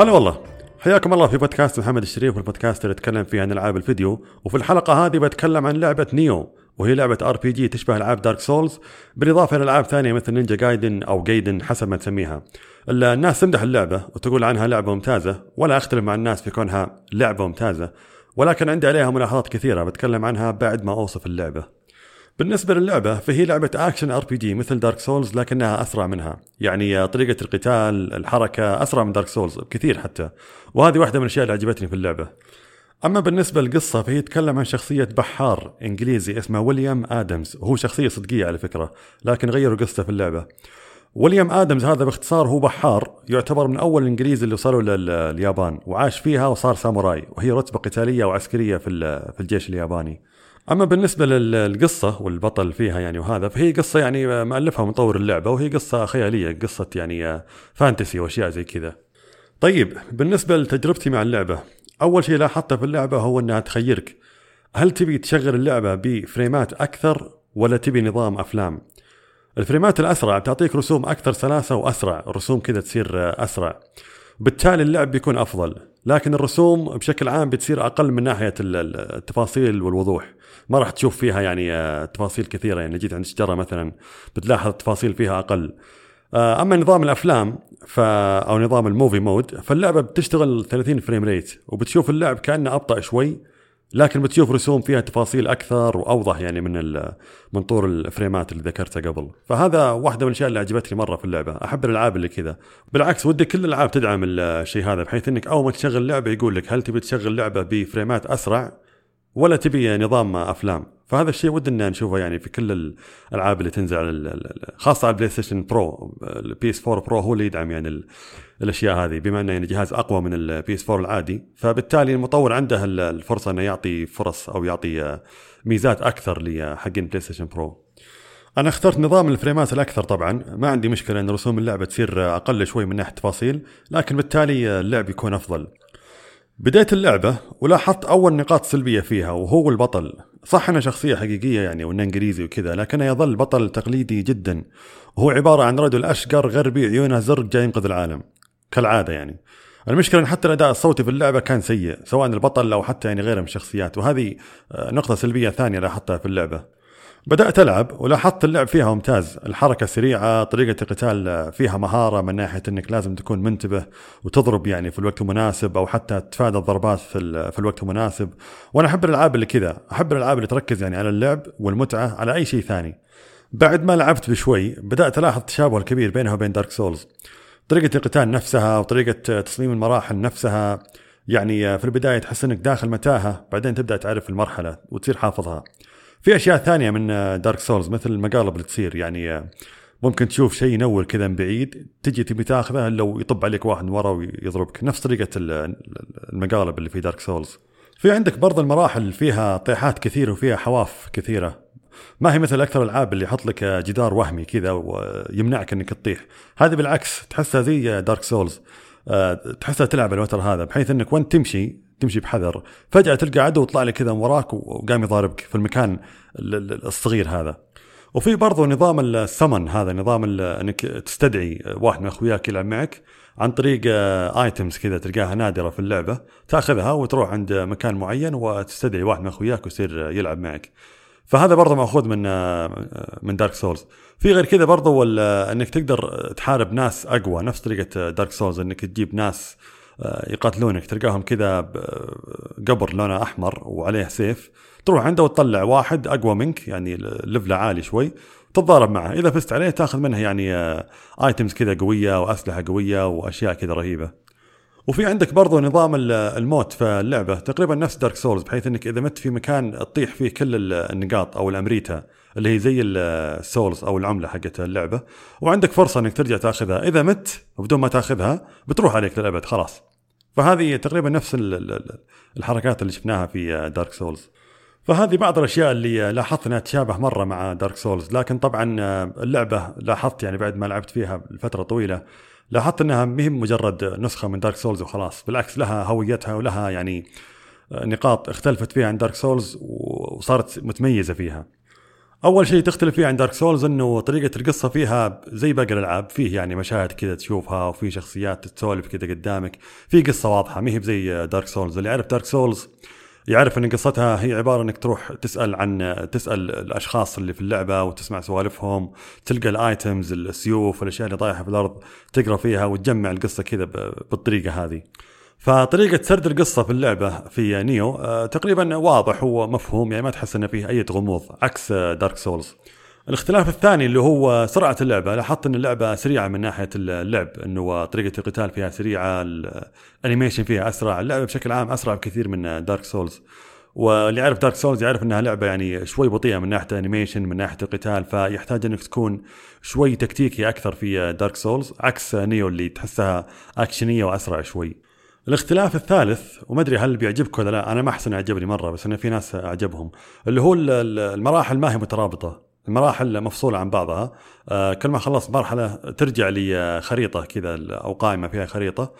هلا والله. حياكم الله في بودكاست محمد الشريف والبودكاست اللي اتكلم فيه عن ألعاب الفيديو. وفي الحلقة هذه بتكلم عن لعبة Nioh وهي لعبة RPG تشبه ألعاب Dark Souls بالإضافة إلى ألعاب ثانية مثل Ninja Gaiden أو Gaiden حسب ما تسميها. الناس تمدح اللعبة وتقول عنها لعبة ممتازة ولا أختلف مع الناس في كونها لعبة ممتازة ولكن عندي عليها ملاحظات كثيرة بتكلم عنها بعد ما أوصف اللعبة. بالنسبة للعبة فهي لعبة action RPG مثل Dark Souls لكنها أسرع منها، يعني طريقة القتال، الحركة أسرع من Dark Souls بكثير حتى، وهذه واحدة من الأشياء اللي عجبتني في اللعبة. أما بالنسبة للقصة فهي تتكلم عن شخصية بحار إنجليزي اسمه ويليام ادمز، وهو شخصية صدقية على فكرة، لكن غيروا قصته في اللعبة. ويليام ادمز هذا باختصار هو بحار يعتبر من أول الإنجليز اللي وصلوا لليابان وعاش فيها وصار ساموراي وهي رتبة قتالية وعسكرية في الجيش الياباني. أما بالنسبة للقصة والبطل فيها يعني وهذا فهي قصة يعني مألفها مطور اللعبة وهي قصة خيالية قصة يعني فانتسي وأشياء زي كذا. طيب بالنسبة لتجربتي مع اللعبة أول شيء لاحظته في اللعبة هو إنها تخيرك هل تبي تشغل اللعبة بفريمات أكثر ولا تبي نظام أفلام؟ الفريمات الأسرع تعطيك رسوم أكثر سلاسة وأسرع، الرسوم كذا تصير أسرع. بالتالي اللعب بيكون أفضل، لكن الرسوم بشكل عام بتصير أقل من ناحية التفاصيل والوضوح. ما راح تشوف فيها يعني آه، تفاصيل كثيرة يعني جيت عند الشجرة مثلا بتلاحظ التفاصيل فيها أقل. آه، أما نظام الأفلام ف أو نظام ال movie mode فاللعبة بتشتغل 30 frame rate وبتشوف اللعب كأنه أبطأ شوي لكن بتشوف رسوم فيها تفاصيل أكثر وأوضح يعني من من طور الفريمات اللي ذكرتها قبل. فهذا واحدة من الأشياء اللي عجبتني مرة في اللعبة. أحب الألعاب اللي كذا. بالعكس ودي كل الألعاب تدعم الشيء هذا بحيث إنك أول ما تشغل لعبة يقول لك هل تبي تشغل لعبة بفريمات أسرع؟ ولا تبي نظام أفلام. فهذا الشيء ودنا نشوفه يعني في كل الألعاب اللي تنزل على خاصة على ال PlayStation Pro ال PS 4 Pro هو اللي يدعم يعني الأشياء هذه بما أنه يعني جهاز أقوى من ال PS 4 العادي. فبالتالي المطور عنده الفرصة إنه يعطي فرص أو يعطي ميزات أكثر لحقين PlayStation Pro أنا اخترت نظام الفريمات الأكثر طبعا. ما عندي مشكلة إن رسوم اللعبة تصير أقل شوي من ناحية التفاصيل لكن بالتالي اللعب يكون أفضل. بديت اللعبة ولاحظت أول نقاط سلبية فيها وهو البطل. صح أنه شخصية حقيقية يعني وأنه إنجليزي وكذا لكنه يظل بطل تقليدي جدا. وهو عبارة عن رجل أشقر غربي عيونه زرق جاي ينقذ العالم. كالعادة يعني. المشكلة أن حتى الأداء الصوتي في اللعبة كان سيء سواء البطل أو حتى يعني غيره من الشخصيات. وهذه آه، نقطة سلبية ثانية لاحظتها في اللعبة. بدأت ألعب ولاحظت اللعب فيها ممتاز. الحركة سريعة طريقة القتال فيها مهارة من ناحية أنك لازم تكون منتبه وتضرب يعني في الوقت المناسب أو حتى تفادى الضربات في, في الوقت المناسب. وأنا أحب الألعاب اللي كذا أحب الألعاب اللي تركز يعني على اللعب والمتعة على أي شيء ثاني. بعد ما لعبت بشوي بدأت ألاحظ التشابه الكبير بينها وبين Dark Souls طريقة القتال نفسها وطريقة تصميم المراحل نفسها يعني في البداية تحس إنك داخل متاهة بعدين تبدأ تعرف المرحلة وتصير حافظها. في أشياء ثانية من Dark Souls مثل المقالب اللي تصير يعني ممكن تشوف شيء ينور كذا من بعيد تجي تبي تاخذه لو يطب عليك واحد من ورا ويضربك. نفس طريقة المقالب اللي في Dark Souls في عندك برضه المراحل فيها طيحات كثير وفيها حواف كثيرة. ما هي مثل أكثر الألعاب اللي يحط لك جدار وهمي كذا ويمنعك إنك تطيح. هذه بالعكس تحسها زي Dark Souls تحسها تلعب الوتر هذا بحيث إنك وانت تمشي تمشي بحذر. فجأة تلقى عدو طلع لك كذا وراك وقام يضاربك في المكان الصغير هذا. وفي برضو نظام السمن هذا نظام إنك تستدعي واحد من أخوياك يلعب معك عن طريق items كذا تلقاها نادرة في اللعبة. تأخذها وتروح عند مكان معين وتستدعي واحد من أخوياك ويصير يلعب معك. فهذا برضه مأخوذ من من Dark Souls في غير كذا برضه إنك تقدر تحارب ناس أقوى. نفس طريقة Dark Souls إنك تجيب ناس آه، يقاتلونك تلقاهم كذا قبر لونه أحمر وعليه سيف تروح عنده وتطلع واحد أقوى منك يعني level ه عالي شوي تتضارب معه إذا فزت عليه تاخذ منه يعني items آه، كذا قوية وأسلحة قوية وأشياء كذا رهيبة. وفي عندك برضو نظام الموت في اللعبة. تقريبا نفس Dark Souls بحيث إنك إذا مت في مكان تطيح فيه كل النقاط أو ال Amrita اللي هي زي ال souls أو العملة حقت اللعبة. وعندك فرصة إنك ترجع تأخذها. إذا مت وبدون ما تأخذها بتروح عليك للأبد خلاص. فهذه تقريبا نفس الحركات اللي شفناها في Dark Souls فهذه بعض الأشياء اللي لاحظت انها تشابه مرة مع Dark Souls لكن طبعا اللعبة لاحظت يعني بعد ما لعبت فيها لفترة طويلة لاحظت انها مهي مجرد نسخة من Dark Souls وخلاص بالعكس لها هويتها ولها يعني نقاط اختلفت فيها عن Dark Souls وصارت متميزة فيها. أول شيء تختلف فيه عن Dark Souls إنه طريقة القصة فيها زي باقي الألعاب فيه يعني مشاهد كذا تشوفها وفي شخصيات تسولف كذا قدامك في قصة واضحة ما هي بزي Dark Souls اللي يعرف Dark Souls يعرف إن قصتها هي عبارة إنك تروح تسأل عن تسأل الأشخاص اللي في اللعبة وتسمع سوالفهم تلقى ال items السيوف والاشياء اللي طايحة في الأرض تقرأ فيها وتجمع القصة كذا بالطريقة هذه فطريقة سرد القصة في اللعبة في Nioh آه، تقريبا واضح ومفهوم يعني ما تحس إنه فيه أي غموض عكس Dark Souls. الاختلاف الثاني اللي هو سرعة اللعبة. لاحظت إن اللعبة سريعة من ناحية اللعب إنه طريقة القتال فيها سريعة ال animation فيها أسرع اللعبة بشكل عام أسرع بكثير من Dark Souls واللي يعرف Dark Souls يعرف إنها لعبة يعني شوي بطيئة من ناحية ال animation من ناحية القتال فيحتاج إنك تكون شوي تكتيكي أكثر في Dark Souls عكس Nioh اللي تحسها أكشنية وأسرع شوي. الاختلاف الثالث وما أدري هل بيعجبك ولا لا أنا ما احس انه عجبني مرة بس انه في ناس أعجبهم اللي هو المراحل ما هي مترابطة. المراحل مفصولة عن بعضها. آه، كل ما خلصت مرحلة ترجع لخريطة كذا أو قائمة فيها خريطة.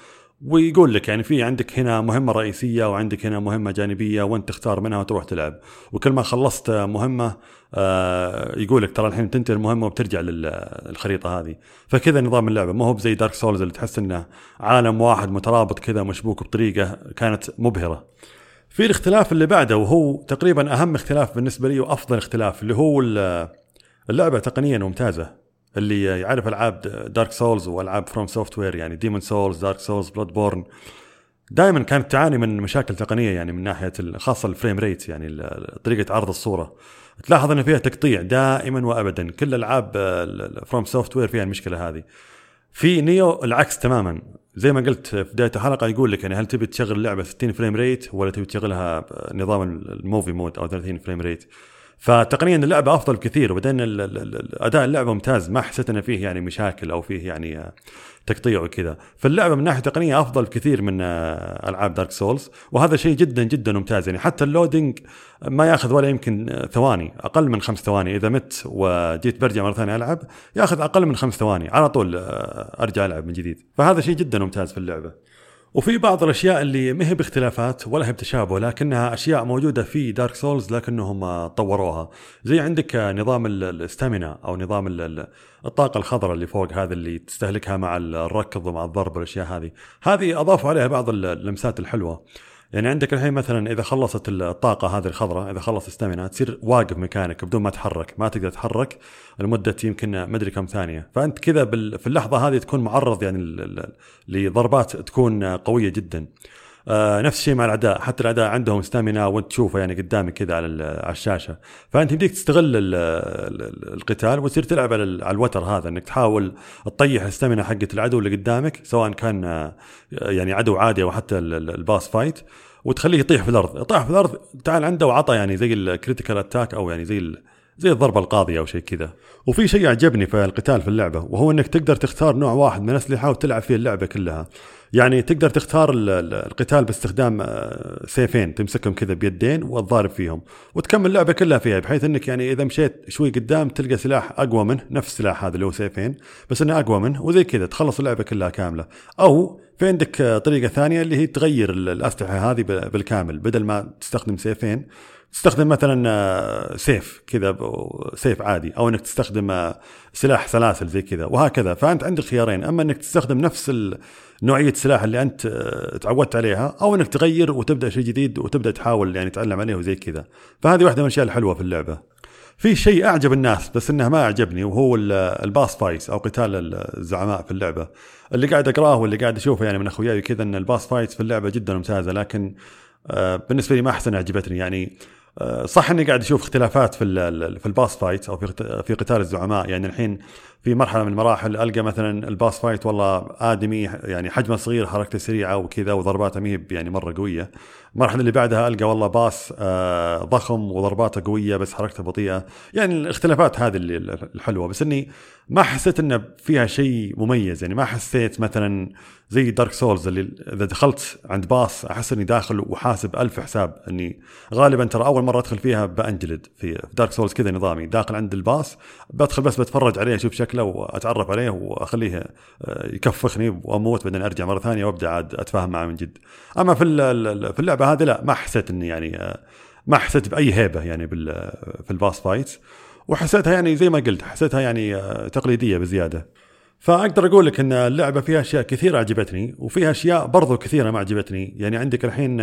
ويقول لك يعني في عندك هنا مهمة رئيسية وعندك هنا مهمة جانبية وانت تختار منها وتروح تلعب. وكل ما خلصت مهمة آه، يقول لك ترى الحين تنتهي المهمة وبترجع للخريطة هذه. فكذا نظام اللعبة. ما هو بزي دارك سولز اللي تحس إنه عالم واحد مترابط كذا مشبوك بطريقة كانت مبهرة. في الاختلاف اللي بعده وهو تقريبا أهم اختلاف بالنسبة لي وأفضل اختلاف اللي هو اللعبة تقنيا ممتازة. اللي يعرف ألعاب Dark Souls وألعاب From Software يعني Demon's Souls Dark Souls Bloodborne دائما كانت تعاني من مشاكل تقنية يعني من ناحية خاصة ال frame rate يعني طريقة عرض الصورة. تلاحظ إن فيها تقطيع دائما وابدا. كل العاب From Software فيها المشكلة هذه. في Nioh العكس تماما. زي ما قلت في بداية الحلقة يقول لك يعني هل تبي تشغل اللعبه 60 frame rate ولا تبي تشغلها نظام ال movie mode أو 30 frame rate فتقنيا اللعبة أفضل بكثير وبعدين أداء اللعبة ممتاز ما حسيت إنه فيه يعني مشاكل أو فيه يعني آه، تقطيع وكذا. فاللعبة من ناحية تقنية أفضل بكثير من آه، ألعاب Dark Souls وهذا شيء جدا جدا ممتاز يعني. حتى ال loading ما يأخذ ولا يمكن ثواني أقل من خمس ثواني. إذا مت وجيت برجع مرة ثانية ألعب يأخذ أقل من خمس ثواني. على طول آه، أرجع ألعب من جديد. فهذا شيء جدا ممتاز في اللعبة. وفي بعض الأشياء اللي ما هي باختلافات ولا هي بتشابه لكنها أشياء موجودة في Dark Souls لكنهم طوروها. زي عندك نظام الاستامينا أو نظام الطاقة الخضراء اللي فوق هذا اللي تستهلكها مع الركض ومع الضرب والأشياء هذه. هذه أضافوا عليها بعض اللمسات الحلوة. يعني عندك الحين مثلا إذا خلصت الطاقة هذه الخضراء إذا خلص استامينا تصير واقف مكانك بدون ما تتحرك ما تقدر تتحرك لمدة يمكن ما ادري كم ثانية. فأنت كذا في اللحظة هذه تكون معرض يعني لضربات تكون قوية جدا. آه نفس الشيء مع الأعداء. حتى الأعداء عندهم ستامينا وأنت تشوفه يعني قدامك كذا على على الشاشة. فأنت يمديك تستغل القتال وتصير تلعب على الوتر هذا إنك تحاول تطيح ال stamina حقت العدو اللي قدامك سواء كان آه، يعني عدو عادي أو حتى ال boss fight وتخليه يطيح في الأرض. يطيح في الأرض تعال عنده وعطه يعني زي ال critical attack أو يعني زي زي الضربة القاضية أو شيء كذا. وفي شيء عجبني في القتال في اللعبة وهو أنك تقدر تختار نوع واحد من الأسلحة وتلعب فيه اللعبة كلها. يعني تقدر تختار القتال باستخدام آه، سيفين تمسكهم كذا بيدين وتضارب فيهم وتكمل اللعبة كلها فيها بحيث إنك يعني إذا مشيت شوي قدام تلقى سلاح أقوى منه نفس السلاح هذا اللي هو سيفين بس إنه أقوى منه وزي كذا تخلص اللعبة كلها كاملة. أو في عندك آه، طريقة ثانية اللي هي تغير الأسلحة هذه بالكامل بدل ما تستخدم سيفين تستخدم مثلا آه، سيف كذا سيف عادي أو إنك تستخدم سلاح سلاسل زي كذا وهكذا. فأنت عندك خيارين أما إنك تستخدم نفس نوعية السلاح اللي أنت آه، تعودت عليها أو إنك تغير وتبدأ شيء جديد وتبدأ تحاول يعني تتعلم عليه وزي كذا. فهذه واحدة من الأشياء الحلوة في اللعبة. في شيء أعجب الناس بس إنه ما أعجبني وهو ال boss fights أو قتال الزعماء في اللعبة. اللي قاعد أقرأه واللي قاعد أشوفه يعني من أخوياي كذا إن ال boss fights في اللعبة جدا ممتازه لكن آه، بالنسبة لي ما أحس انها عجبتني يعني آه، صح اني قاعد أشوف اختلافات في في ال boss fight أو في في قتال الزعماء. يعني الحين في مرحلة من المراحل ألقى مثلا ال boss fight والله آدمي يعني حجمه صغير حركته سريعة وكذا وضرباته ما يعني مرة قوية. المرحلة اللي بعدها ألقى والله boss آه، ضخم وضرباته قوية بس حركته بطيئة. يعني الاختلافات هذه اللي الحلوة. بس إني ما حسيت إنه فيها شيء مميز. يعني ما حسيت مثلا زي Dark Souls اللي إذا دخلت عند boss أحس إني داخل وحاسب ألف حساب. إني غالبا ترى أول مرة أدخل فيها بأنجلد. في Dark Souls كذا نظامي. داخل عند ال boss بدخل بس بتفرج عليه أشوف شكله. واتعرف عليه وأخليه آه، يكفخني وأموت بعدين أرجع مرة ثانية وأبدأ عاد أتفاهم معه من جد. أما في في اللعبة هذه لا ما حسيت إني يعني آه، ما حسيت بأي هيبة يعني في الباص فايت. وحسيتها يعني زي ما قلت حسيتها يعني آه، تقليدية بزيادة. فأقدر أقول لك إن اللعبة فيها أشياء كثيرة عجبتني وفيها أشياء برضو كثيرة ما عجبتني. يعني عندك الحين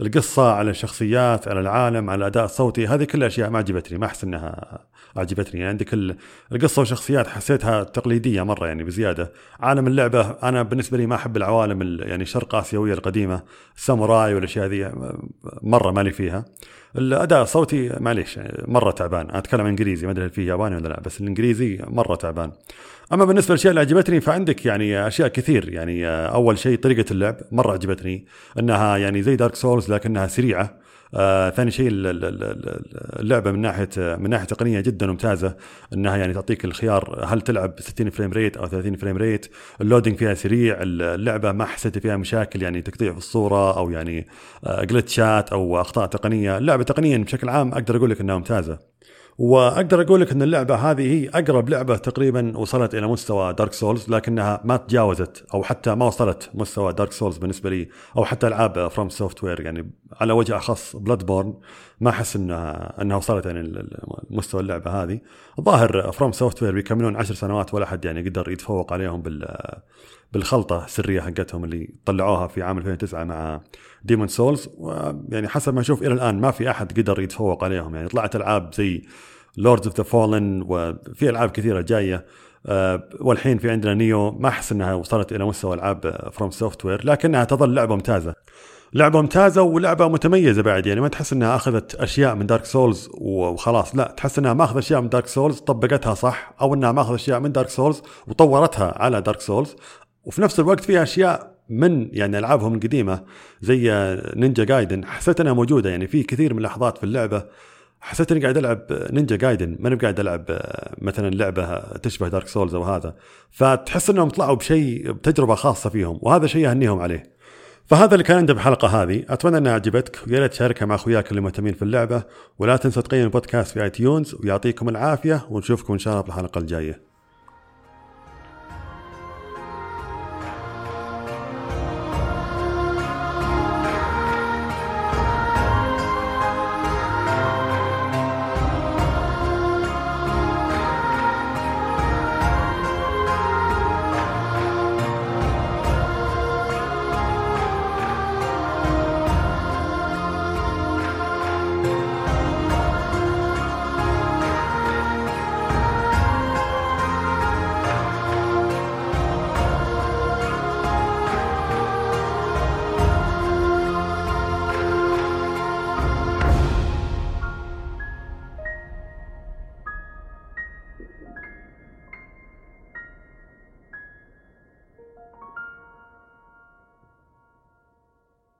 القصة على الشخصيات على العالم على الأداء الصوتي هذه كلها أشياء ما عجبتني ما أحس إنها عجبتني يعني عندك القصة والشخصيات حسيتها تقليدية مرة يعني بزيادة. عالم اللعبة أنا بالنسبة لي ما أحب العوالم يعني شرق آسيوية القديمة الساموراي والأشياء ذي مرة مالي فيها. الأداء الصوتي معليش مرة تعبان. أنا أتكلم إنجليزي ما أدري هل فيه ياباني ولا لا بس الإنجليزي مرة تعبان. أما بالنسبة للاشياء اللي عجبتني فعندك يعني أشياء كثير. يعني أول شيء طريقة اللعب مرة عجبتني إنها يعني زي دارك سولز لكنها سريعة. آه ثاني شيء اللعبة من ناحية من ناحية تقنية جدا ممتازة إنها يعني تعطيك الخيار هل تلعب 60 frame rate أو 30 frame rate. ال loading فيها سريع اللعبة ما حسيت فيها مشاكل يعني تقطيع في الصورة أو يعني آه glitch ات أو أخطاء تقنية. اللعبة تقنيا بشكل عام أقدر أقول لك إنها ممتازة. وأقدر أقول لك إن اللعبة هذه هي أقرب لعبة تقريبا وصلت إلى مستوى Dark Souls لكنها ما تجاوزت أو حتى ما وصلت مستوى Dark Souls بالنسبة لي أو حتى ألعاب From Software يعني على وجه أخص Bloodborne ما أحس انها إنها وصلت يعني مستوى اللعبة هذه. الظاهر FromSoftware بيكملون عشر سنوات ولا حد يعني قدر يتفوق عليهم بال بالخلطة السرية حقتهم اللي طلعوها في عام 2009 مع Demon's Souls يعني حسب ما أشوف إلى الآن ما في أحد قدر يتفوق عليهم. يعني طلعت ألعاب زي Lords of the Fallen وفي ألعاب كثيرة جاية. أه والحين في عندنا Nioh ما أحس إنها وصلت إلى مستوى العاب FromSoftware لكنها تظل لعبة ممتازة. لعبة ممتازة ولعبة متميزة بعد. يعني ما تحس إنها أخذت أشياء من Dark Souls وخلاص. لا تحس إنها ماخذ أشياء من Dark Souls طبقتها صح أو إنها ماخذ أشياء من Dark Souls وطورتها على Dark Souls وفي نفس الوقت فيها أشياء من يعني ألعابهم القديمة زي Ninja Gaiden حسيت أنها موجودة يعني في كثير من اللحظات في اللعبة حسيت إني قاعد ألعب Ninja Gaiden ماني قاعد ألعب مثلا لعبة تشبه Dark Souls أو هذا. فتحس إنهم طلعوا بشيء بتجربة خاصة فيهم وهذا شيء اهنيهم عليه. فهذا اللي كان عندي بالحلقة هذه. أتمنى انها عجبتك ويا ريت تشاركها مع أخوياك اللي مهتمين في اللعبة. ولا تنسوا تقيموا البودكاست في اي تيونز ويعطيكم العافية ونشوفكم إن شاء الله في الحلقة الجاية.